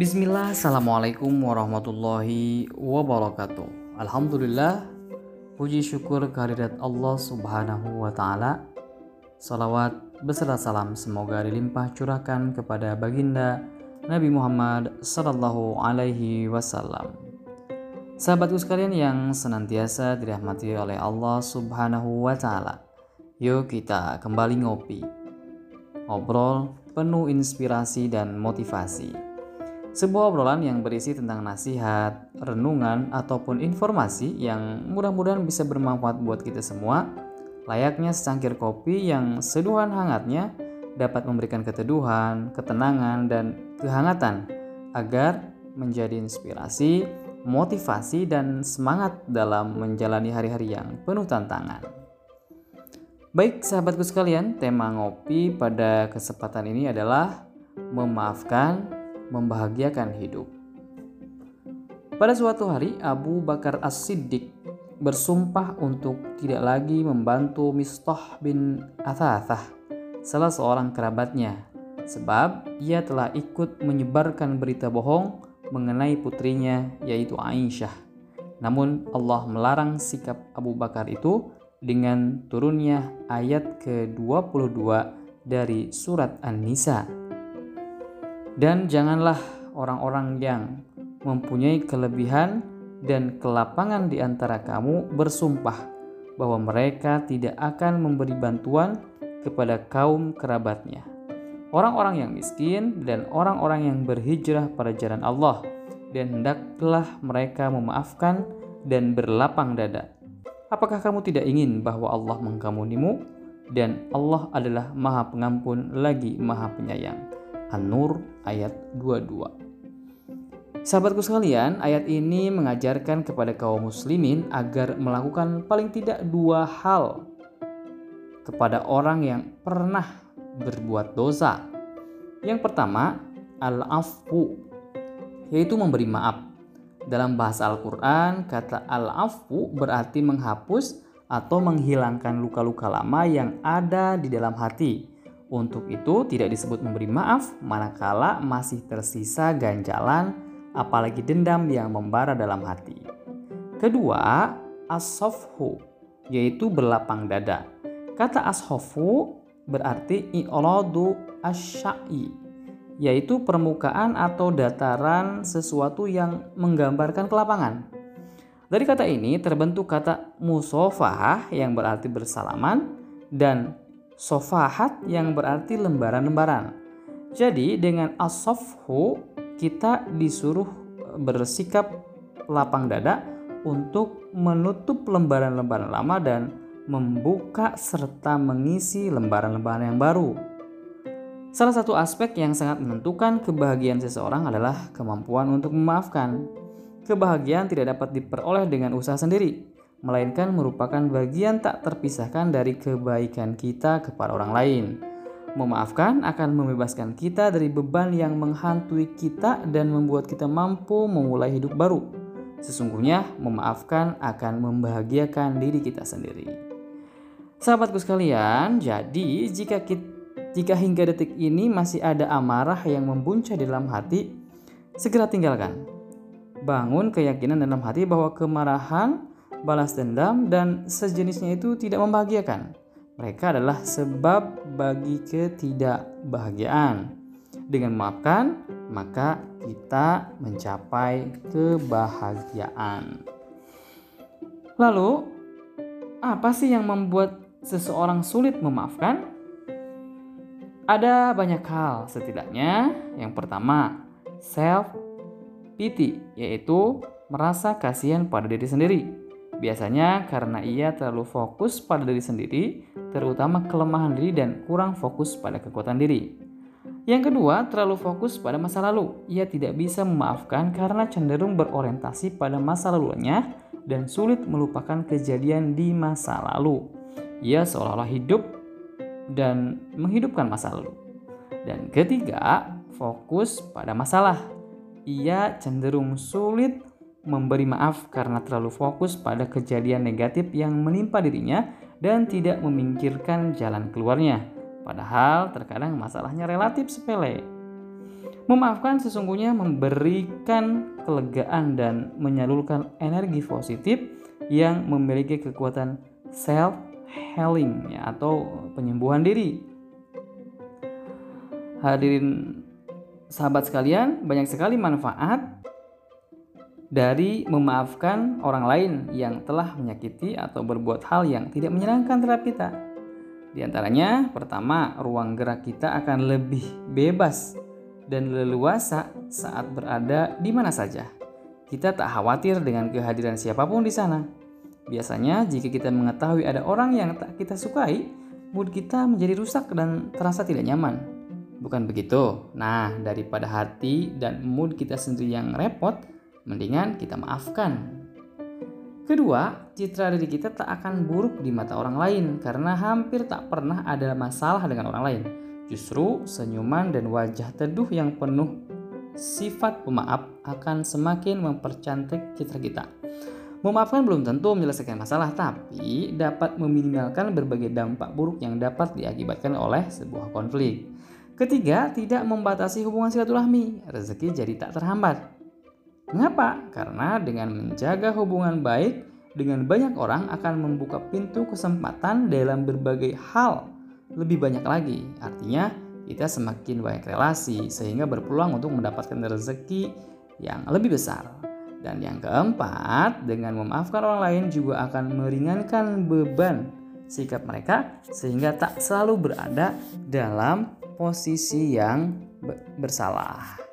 Bismillah, Assalamualaikum warahmatullahi wabarakatuh. Alhamdulillah Puji syukur kehadirat Allah subhanahu wa ta'ala. Salawat beserta salam semoga dilimpah curahkan kepada baginda Nabi Muhammad sallallahu alaihi wasallam. Sahabatku sekalian yang senantiasa dirahmati oleh Allah subhanahu wa ta'ala Yuk kita kembali ngopi Ngobrol penuh inspirasi dan motivasi sebuah obrolan yang berisi tentang nasihat, renungan, ataupun informasi yang mudah-mudahan bisa bermanfaat buat kita semua, layaknya secangkir kopi yang seduhan hangatnya dapat memberikan keteduhan, ketenangan, dan kehangatan agar menjadi inspirasi, motivasi, dan semangat dalam menjalani hari-hari yang penuh tantangan. Baik sahabatku sekalian, tema ngopi pada kesempatan ini adalah memaafkan membahagiakan hidup. Pada suatu hari, Abu Bakar As-Siddiq bersumpah untuk tidak lagi membantu Mistah bin Athathah, salah seorang kerabatnya, sebab ia telah ikut menyebarkan berita bohong mengenai putrinya yaitu Aisyah. Namun Allah melarang sikap Abu Bakar itu dengan turunnya ayat ke-22 dari surat An-Nisa dan janganlah orang-orang yang mempunyai kelebihan dan kelapangan di antara kamu bersumpah bahwa mereka tidak akan memberi bantuan kepada kaum kerabatnya. Orang-orang yang miskin dan orang-orang yang berhijrah pada jalan Allah dan hendaklah mereka memaafkan dan berlapang dada. Apakah kamu tidak ingin bahwa Allah mengampunimu dan Allah adalah Maha Pengampun lagi Maha Penyayang? An-Nur ayat 22. Sahabatku sekalian, ayat ini mengajarkan kepada kaum muslimin agar melakukan paling tidak dua hal kepada orang yang pernah berbuat dosa. Yang pertama, al-afu, yaitu memberi maaf. Dalam bahasa Al-Quran, kata al-afu berarti menghapus atau menghilangkan luka-luka lama yang ada di dalam hati untuk itu tidak disebut memberi maaf manakala masih tersisa ganjalan apalagi dendam yang membara dalam hati. Kedua, asofhu yaitu berlapang dada. Kata ashofu berarti i'radu asyai yaitu permukaan atau dataran sesuatu yang menggambarkan kelapangan. Dari kata ini terbentuk kata musofah yang berarti bersalaman dan sofahat yang berarti lembaran-lembaran. Jadi dengan asofhu kita disuruh bersikap lapang dada untuk menutup lembaran-lembaran lama dan membuka serta mengisi lembaran-lembaran yang baru. Salah satu aspek yang sangat menentukan kebahagiaan seseorang adalah kemampuan untuk memaafkan. Kebahagiaan tidak dapat diperoleh dengan usaha sendiri, melainkan merupakan bagian tak terpisahkan dari kebaikan kita kepada orang lain. Memaafkan akan membebaskan kita dari beban yang menghantui kita dan membuat kita mampu memulai hidup baru. Sesungguhnya, memaafkan akan membahagiakan diri kita sendiri. Sahabatku sekalian, jadi jika kita, jika hingga detik ini masih ada amarah yang membuncah di dalam hati, segera tinggalkan. Bangun keyakinan dalam hati bahwa kemarahan balas dendam, dan sejenisnya itu tidak membahagiakan. Mereka adalah sebab bagi ketidakbahagiaan. Dengan memaafkan, maka kita mencapai kebahagiaan. Lalu, apa sih yang membuat seseorang sulit memaafkan? Ada banyak hal, setidaknya yang pertama, self pity, yaitu merasa kasihan pada diri sendiri. Biasanya karena ia terlalu fokus pada diri sendiri, terutama kelemahan diri dan kurang fokus pada kekuatan diri. Yang kedua, terlalu fokus pada masa lalu. Ia tidak bisa memaafkan karena cenderung berorientasi pada masa lalunya dan sulit melupakan kejadian di masa lalu. Ia seolah-olah hidup dan menghidupkan masa lalu. Dan ketiga, fokus pada masalah. Ia cenderung sulit memberi maaf karena terlalu fokus pada kejadian negatif yang menimpa dirinya dan tidak memikirkan jalan keluarnya. Padahal terkadang masalahnya relatif sepele. Memaafkan sesungguhnya memberikan kelegaan dan menyalurkan energi positif yang memiliki kekuatan self healing ya, atau penyembuhan diri. Hadirin sahabat sekalian, banyak sekali manfaat dari memaafkan orang lain yang telah menyakiti atau berbuat hal yang tidak menyenangkan terhadap kita. Di antaranya, pertama, ruang gerak kita akan lebih bebas dan leluasa saat berada di mana saja. Kita tak khawatir dengan kehadiran siapa pun di sana. Biasanya, jika kita mengetahui ada orang yang tak kita sukai, mood kita menjadi rusak dan terasa tidak nyaman. Bukan begitu? Nah, daripada hati dan mood kita sendiri yang repot, mendingan kita maafkan. Kedua, citra diri kita tak akan buruk di mata orang lain karena hampir tak pernah ada masalah dengan orang lain. Justru senyuman dan wajah teduh yang penuh sifat pemaaf akan semakin mempercantik citra kita. Memaafkan belum tentu menyelesaikan masalah, tapi dapat meminimalkan berbagai dampak buruk yang dapat diakibatkan oleh sebuah konflik. Ketiga, tidak membatasi hubungan silaturahmi, rezeki jadi tak terhambat. Mengapa? Karena dengan menjaga hubungan baik dengan banyak orang akan membuka pintu kesempatan dalam berbagai hal lebih banyak lagi. Artinya, kita semakin banyak relasi sehingga berpeluang untuk mendapatkan rezeki yang lebih besar. Dan yang keempat, dengan memaafkan orang lain juga akan meringankan beban sikap mereka sehingga tak selalu berada dalam posisi yang bersalah.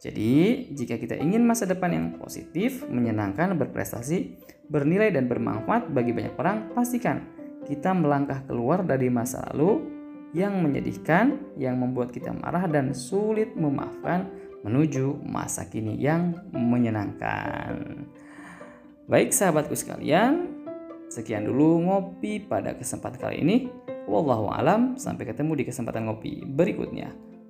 Jadi, jika kita ingin masa depan yang positif, menyenangkan, berprestasi, bernilai dan bermanfaat bagi banyak orang, pastikan kita melangkah keluar dari masa lalu yang menyedihkan, yang membuat kita marah dan sulit memaafkan menuju masa kini yang menyenangkan. Baik sahabatku sekalian, sekian dulu ngopi pada kesempatan kali ini. Wallahu alam, sampai ketemu di kesempatan ngopi berikutnya.